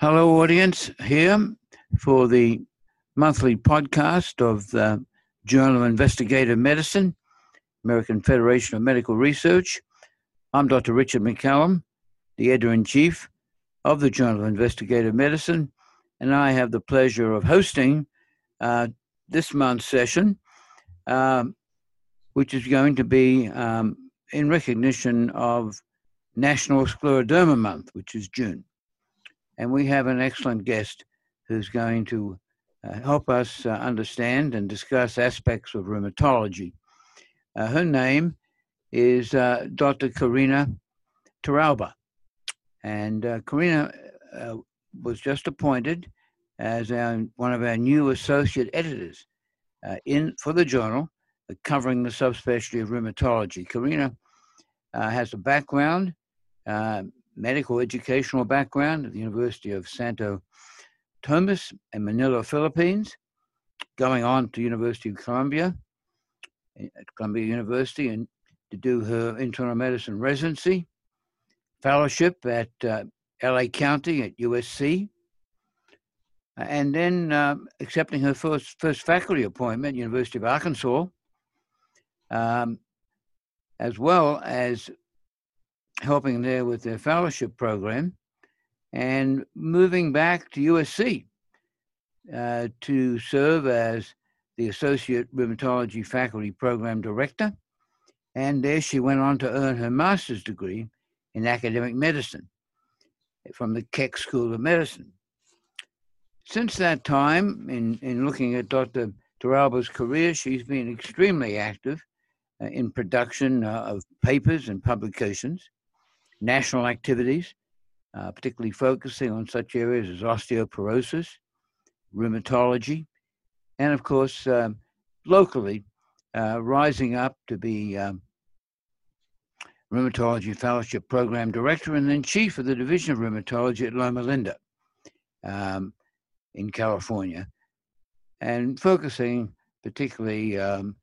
Hello, audience, here for the monthly podcast of the Journal of Investigative Medicine, American Federation of Medical Research. I'm Dr. Richard McCallum, the editor in chief of the Journal of Investigative Medicine, and I have the pleasure of hosting uh, this month's session, um, which is going to be um, in recognition of National Scleroderma Month, which is June. And we have an excellent guest who's going to uh, help us uh, understand and discuss aspects of rheumatology. Uh, her name is uh, Dr. Karina Torralba. And uh, Karina uh, was just appointed as our, one of our new associate editors in for the journal covering the subspecialty of rheumatology. Karina has a background medical educational background at the University of Santo Tomas in Manila, Philippines, going on to University of Columbia, at Columbia University, and to do her internal medicine residency, fellowship at uh, LA County at USC, and then uh, accepting her first first faculty appointment, University of Arkansas, um, as well as helping there with their fellowship program and moving back to USC uh, to serve as the Associate Rheumatology Faculty Program Director. And there she went on to earn her master's degree in academic medicine from the Keck School of Medicine. Since that time, in, in looking at Dr. Torralba's career, she's been extremely active uh, in production uh, of papers and publications national activities, uh, particularly focusing on such areas as osteoporosis, rheumatology, and of course, um, locally, uh, rising up to be um, Rheumatology Fellowship Program Director and then Chief of the Division of Rheumatology at Loma Linda um, in California, and focusing particularly um,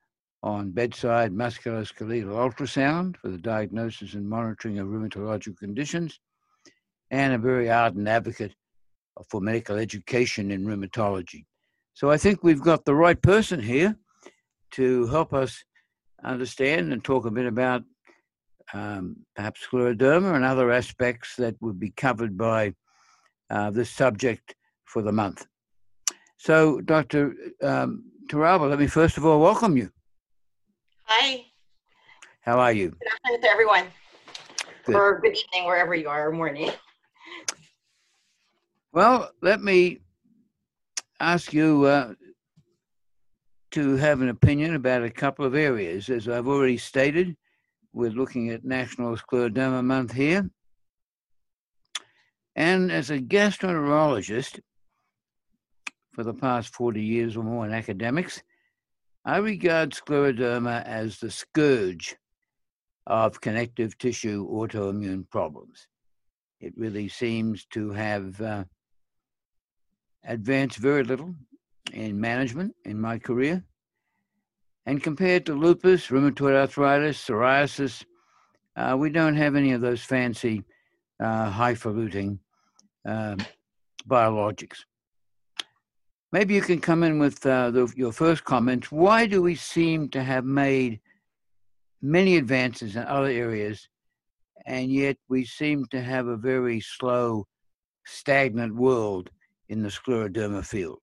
on bedside musculoskeletal ultrasound for the diagnosis and monitoring of rheumatological conditions, and a very ardent advocate for medical education in rheumatology. So I think we've got the right person here to help us understand and talk a bit about um, perhaps scleroderma and other aspects that would be covered by uh, this subject for the month. So, Dr. Um, Torralba, let me first of all welcome you. Hi. How are you? Good afternoon to everyone. Good. Or good evening, wherever you are, or morning. Well, let me ask you uh, to have an opinion about a couple of areas. As I've already stated, we're looking at National Scleroderma Month here. And as a gastroenterologist for the past 40 years or more in academics, I regard scleroderma as the scourge of connective tissue autoimmune problems. It really seems to have uh, advanced very little in management in my career. And compared to lupus, rheumatoid arthritis, psoriasis, uh, we don't have any of those fancy, uh, highfalutin uh, biologics. Maybe you can come in with uh, the, your first comments. Why do we seem to have made many advances in other areas, and yet we seem to have a very slow, stagnant world in the scleroderma field?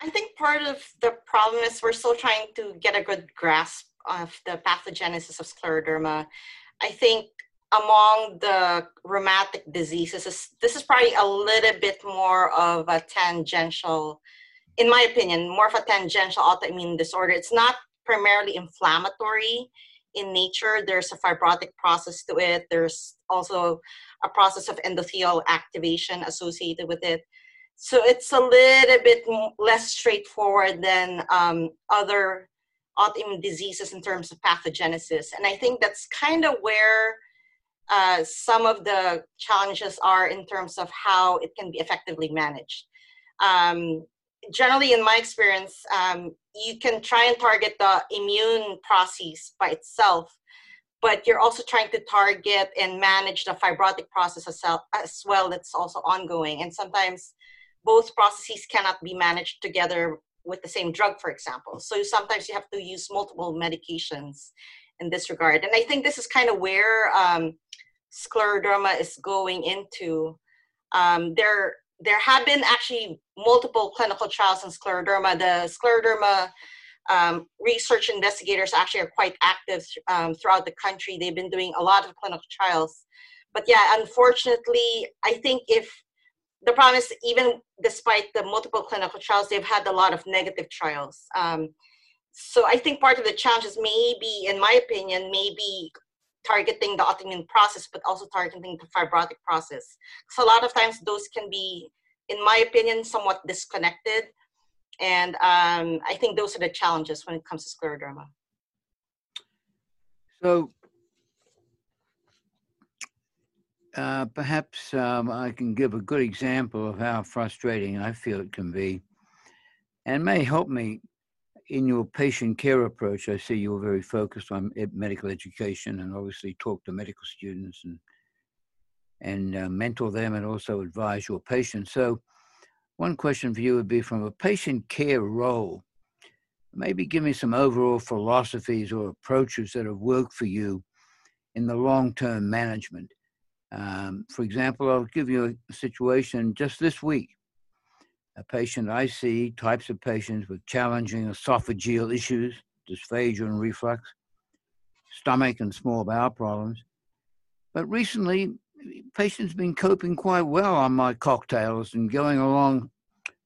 I think part of the problem is we're still trying to get a good grasp of the pathogenesis of scleroderma. I think among the rheumatic diseases, this is probably a little bit more of a tangential, in my opinion, more of a tangential autoimmune disorder. It's not primarily inflammatory in nature. There's a fibrotic process to it. There's also a process of endothelial activation associated with it. So it's a little bit less straightforward than um, other autoimmune diseases in terms of pathogenesis. And I think that's kind of where uh, some of the challenges are in terms of how it can be effectively managed. Um, generally, in my experience, um, you can try and target the immune process by itself, but you're also trying to target and manage the fibrotic process as well, that's also ongoing. And sometimes both processes cannot be managed together with the same drug, for example. So sometimes you have to use multiple medications in this regard. And I think this is kind of where um, scleroderma is going into. Um, there, there have been actually multiple clinical trials in scleroderma. The scleroderma um, research investigators actually are quite active um, throughout the country. They've been doing a lot of clinical trials. But yeah, unfortunately, I think if the problem is even despite the multiple clinical trials, they've had a lot of negative trials. Um, so I think part of the challenge is maybe, in my opinion, maybe targeting the autoimmune process, but also targeting the fibrotic process. So a lot of times those can be, in my opinion, somewhat disconnected. And um, I think those are the challenges when it comes to scleroderma. So uh, perhaps um, I can give a good example of how frustrating I feel it can be and may help me in your patient care approach. I see you're very focused on medical education and obviously talk to medical students and and uh, mentor them and also advise your patients. So one question for you would be from a patient care role, maybe give me some overall philosophies or approaches that have worked for you in the long-term management um, for example, I'll give you a situation just this week. A patient I see, types of patients with challenging esophageal issues, dysphagia and reflux, stomach and small bowel problems. But recently, patient's been coping quite well on my cocktails and going along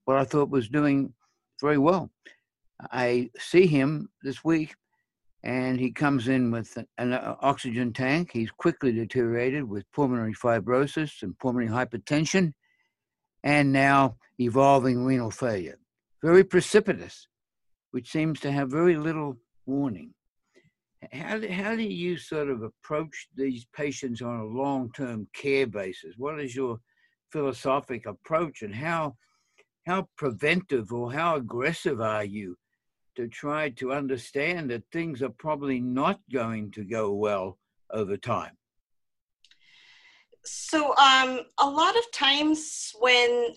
what I thought was doing very well. I see him this week and he comes in with an uh, oxygen tank. He's quickly deteriorated with pulmonary fibrosis and pulmonary hypertension, and now evolving renal failure. Very precipitous, which seems to have very little warning. How do, how do you sort of approach these patients on a long term care basis? What is your philosophic approach, and how, how preventive or how aggressive are you to try to understand that things are probably not going to go well over time? So, um, a lot of times when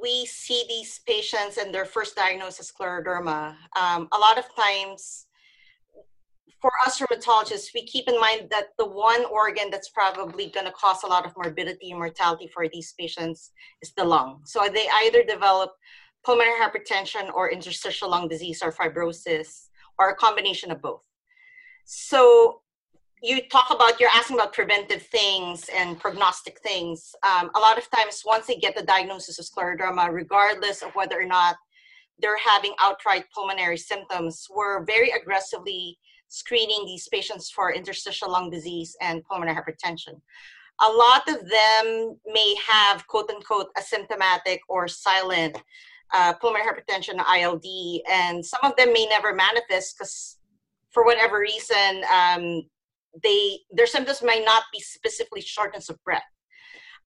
we see these patients and their first diagnosis scleroderma, um, a lot of times for us rheumatologists, we keep in mind that the one organ that's probably going to cause a lot of morbidity and mortality for these patients is the lung. So they either develop pulmonary hypertension or interstitial lung disease or fibrosis or a combination of both. So you talk about you're asking about preventive things and prognostic things. Um, a lot of times, once they get the diagnosis of scleroderma, regardless of whether or not they're having outright pulmonary symptoms, we're very aggressively screening these patients for interstitial lung disease and pulmonary hypertension. A lot of them may have quote unquote asymptomatic or silent uh, pulmonary hypertension, ILD, and some of them may never manifest because, for whatever reason, um, they their symptoms may not be specifically shortness of breath.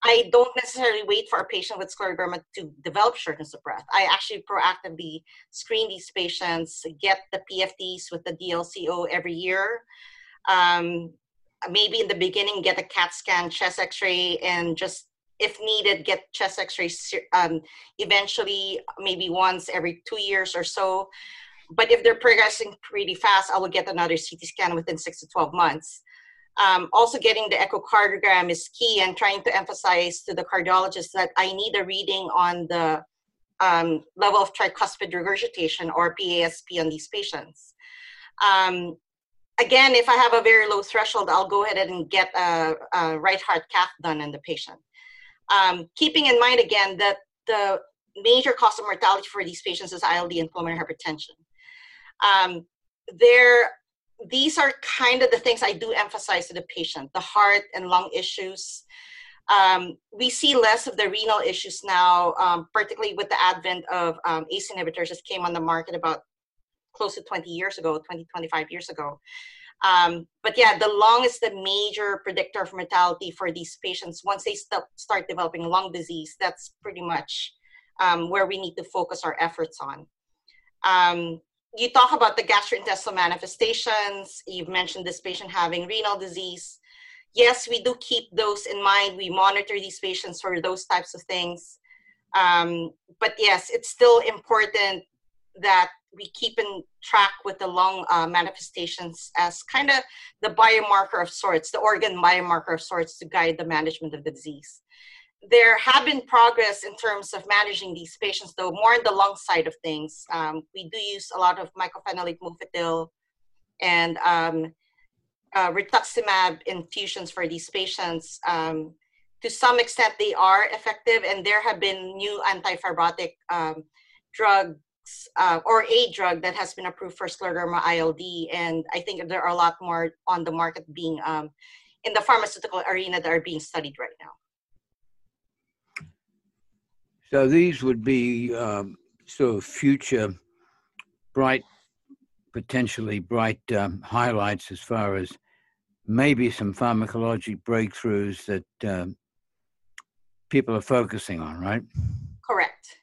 I don't necessarily wait for a patient with scleroderma to develop shortness of breath. I actually proactively screen these patients, get the PFTs with the DLCO every year. Um, maybe in the beginning, get a CAT scan, chest x ray, and just if needed, get chest x-rays um, eventually, maybe once every two years or so. But if they're progressing pretty fast, I will get another CT scan within six to 12 months. Um, also getting the echocardiogram is key and trying to emphasize to the cardiologist that I need a reading on the um, level of tricuspid regurgitation or PASP on these patients. Um, again, if I have a very low threshold, I'll go ahead and get a, a right heart cath done in the patient um, keeping in mind again that the major cause of mortality for these patients is ILD and pulmonary hypertension. Um, there, these are kind of the things I do emphasize to the patient: the heart and lung issues. Um, we see less of the renal issues now, um, particularly with the advent of um, ACE inhibitors that came on the market about close to 20 years ago, 20, 25 years ago. Um, but yeah, the lung is the major predictor of mortality for these patients. Once they st- start developing lung disease, that's pretty much um, where we need to focus our efforts on. You talk about the gastrointestinal manifestations. You've mentioned this patient having renal disease. Yes, we do keep those in mind. We monitor these patients for those types of things. Um, but yes, it's still important that we keep in track with the lung uh, manifestations as kind of the biomarker of sorts, the organ biomarker of sorts to guide the management of the disease. There have been progress in terms of managing these patients, though more on the lung side of things. Um, we do use a lot of mycophenolate mofetil and um, uh, rituximab infusions for these patients. Um, to some extent, they are effective, and there have been new antifibrotic um, drugs uh, or a drug that has been approved for scleroderma ILD, and I think there are a lot more on the market being um, in the pharmaceutical arena that are being studied right now. So these would be um, sort of future bright, potentially bright um, highlights as far as maybe some pharmacologic breakthroughs that um, people are focusing on, right? Correct.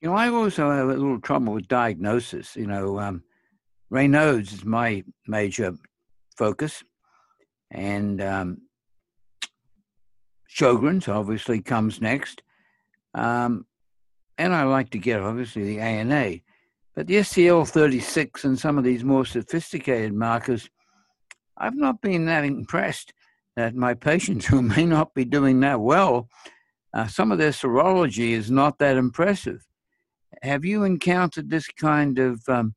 You know, I also have a little trouble with diagnosis. You know, um, Raynaud's is my major focus, and um, Sjogren's obviously comes next. Um, and I like to get obviously the ANA, but the SCL36 and some of these more sophisticated markers, I've not been that impressed that my patients who may not be doing that well, uh, some of their serology is not that impressive. Have you encountered this kind of um,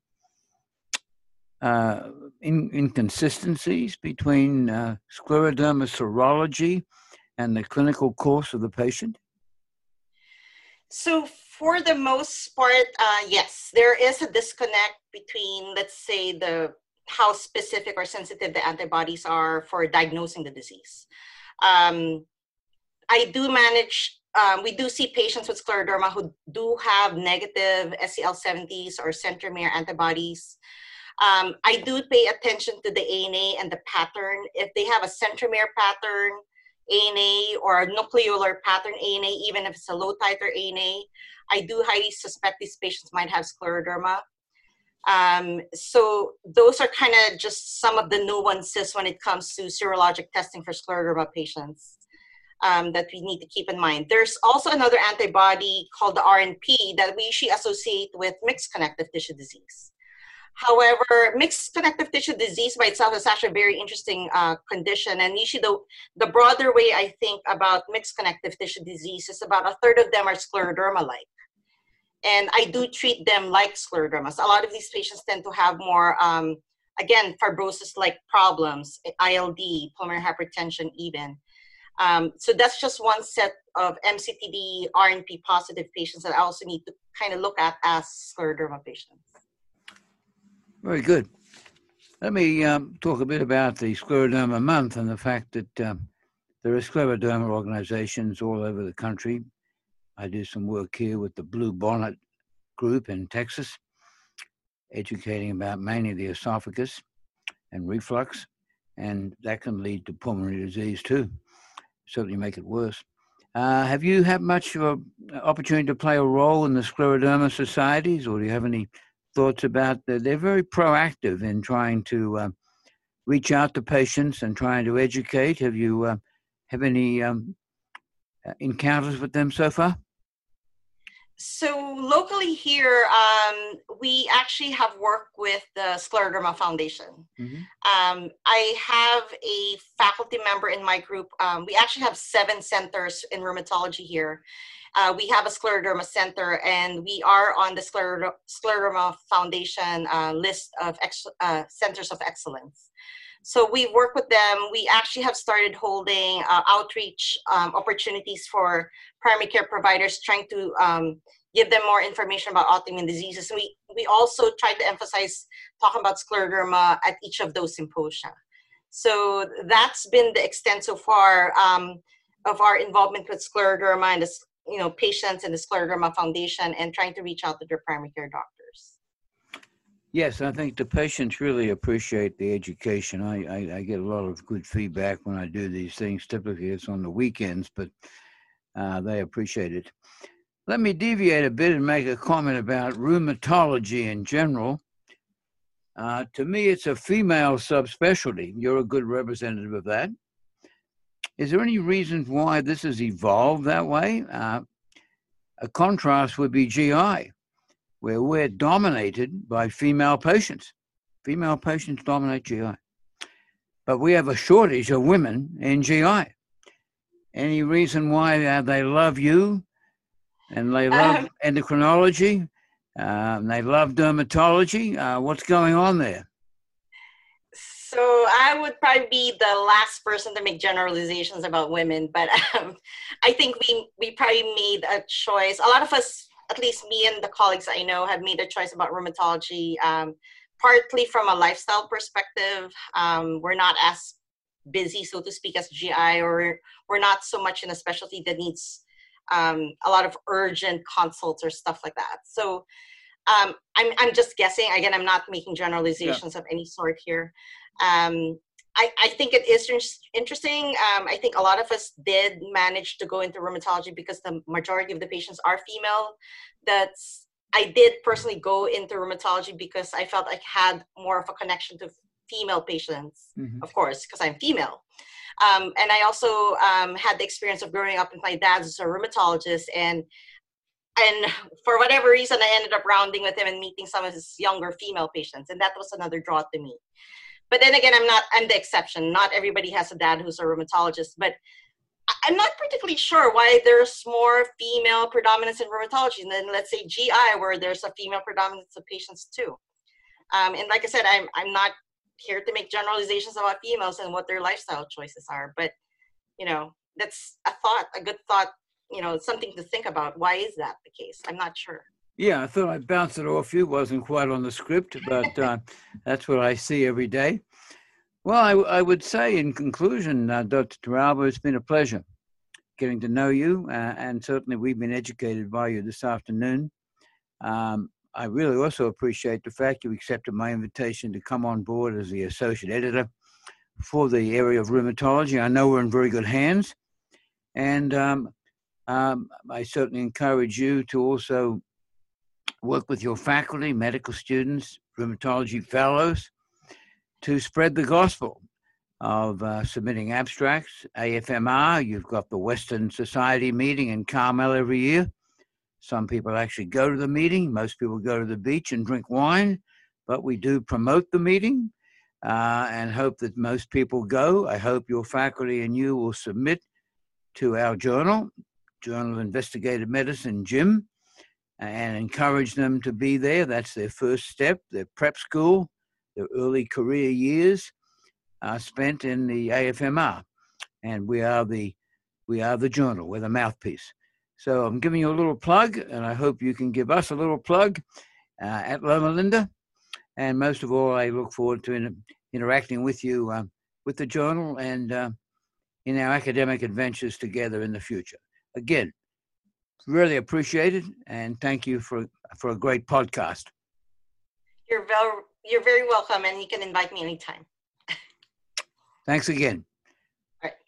uh, in, inconsistencies between uh, scleroderma serology and the clinical course of the patient? So, for the most part, uh, yes, there is a disconnect between, let's say, the how specific or sensitive the antibodies are for diagnosing the disease. Um, I do manage, um, we do see patients with scleroderma who do have negative SCL70s or centromere antibodies. Um, I do pay attention to the ANA and the pattern. If they have a centromere pattern, ANA or nucleolar pattern ANA, even if it's a low titer ANA, I do highly suspect these patients might have scleroderma. Um, so those are kind of just some of the nuances when it comes to serologic testing for scleroderma patients um, that we need to keep in mind. There's also another antibody called the RNP that we usually associate with mixed connective tissue disease. However, mixed connective tissue disease by itself is actually a very interesting uh, condition. And usually, the, the broader way I think about mixed connective tissue disease is about a third of them are scleroderma like. And I do treat them like sclerodermas. A lot of these patients tend to have more, um, again, fibrosis like problems, ILD, pulmonary hypertension, even. Um, so that's just one set of MCTD RNP positive patients that I also need to kind of look at as scleroderma patients. Very good. Let me um, talk a bit about the Scleroderma Month and the fact that um, there are scleroderma organizations all over the country. I do some work here with the Blue Bonnet group in Texas, educating about mainly the esophagus and reflux, and that can lead to pulmonary disease too. Certainly make it worse. Uh, have you had much of an opportunity to play a role in the scleroderma societies, or do you have any thoughts about that. They're very proactive in trying to uh, reach out to patients and trying to educate. Have you uh, have any um, uh, encounters with them so far? So locally here, um, we actually have worked with the Scleroderma Foundation. Mm-hmm. Um, I have a faculty member in my group. Um, we actually have seven centers in rheumatology here, uh, we have a scleroderma center and we are on the Scler- scleroderma foundation uh, list of ex- uh, centers of excellence. So we work with them. We actually have started holding uh, outreach um, opportunities for primary care providers trying to um, give them more information about autoimmune diseases. We, we also try to emphasize talking about scleroderma at each of those symposia. So that's been the extent so far um, of our involvement with scleroderma and the you know patients in the scleroderma foundation and trying to reach out to their primary care doctors yes i think the patients really appreciate the education I, I, I get a lot of good feedback when i do these things typically it's on the weekends but uh, they appreciate it let me deviate a bit and make a comment about rheumatology in general. Uh, to me, it's a female subspecialty. You're a good representative of that. Is there any reason why this has evolved that way? Uh, a contrast would be GI, where we're dominated by female patients. Female patients dominate GI. But we have a shortage of women in GI. Any reason why uh, they love you and they love um, endocrinology? Um, they love dermatology. Uh, what's going on there? So I would probably be the last person to make generalizations about women, but um, I think we we probably made a choice. A lot of us, at least me and the colleagues I know, have made a choice about rheumatology. Um, partly from a lifestyle perspective, um, we're not as busy, so to speak, as GI, or we're not so much in a specialty that needs um, a lot of urgent consults or stuff like that. So um, I'm, I'm just guessing. Again, I'm not making generalizations yeah. of any sort here. Um, I, I think it is interesting. Um, I think a lot of us did manage to go into rheumatology because the majority of the patients are female. That's I did personally go into rheumatology because I felt I had more of a connection to female patients, mm-hmm. of course, because I'm female. Um, and I also um, had the experience of growing up with my dad who's a rheumatologist, and and for whatever reason, I ended up rounding with him and meeting some of his younger female patients, and that was another draw to me. But then again, I'm not I'm the exception. Not everybody has a dad who's a rheumatologist, but I'm not particularly sure why there's more female predominance in rheumatology than let's say GI, where there's a female predominance of patients too. Um, and like I said, I'm I'm not here to make generalizations about females and what their lifestyle choices are. But you know, that's a thought, a good thought. You know, something to think about. Why is that the case? I'm not sure. Yeah, I thought I'd bounce it off you. wasn't quite on the script, but uh, that's what I see every day. Well, I, I would say in conclusion, uh, Dr. Torralba, it's been a pleasure getting to know you, uh, and certainly we've been educated by you this afternoon. Um, I really also appreciate the fact you accepted my invitation to come on board as the associate editor for the area of rheumatology. I know we're in very good hands, and um, um, I certainly encourage you to also work with your faculty, medical students, rheumatology fellows to spread the gospel of uh, submitting abstracts. AFMR, you've got the Western Society meeting in Carmel every year. Some people actually go to the meeting. Most people go to the beach and drink wine, but we do promote the meeting uh, and hope that most people go. I hope your faculty and you will submit to our journal, Journal of Investigative Medicine, JIM, and encourage them to be there. That's their first step, their prep school, their early career years are spent in the AFMR. And we are the we are the journal, we're the mouthpiece. So I'm giving you a little plug, and I hope you can give us a little plug uh, at Loma Linda. And most of all, I look forward to in, interacting with you uh, with the journal and uh, in our academic adventures together in the future. Again, really appreciate it, and thank you for for a great podcast. You're very you're very welcome, and you can invite me anytime. Thanks again.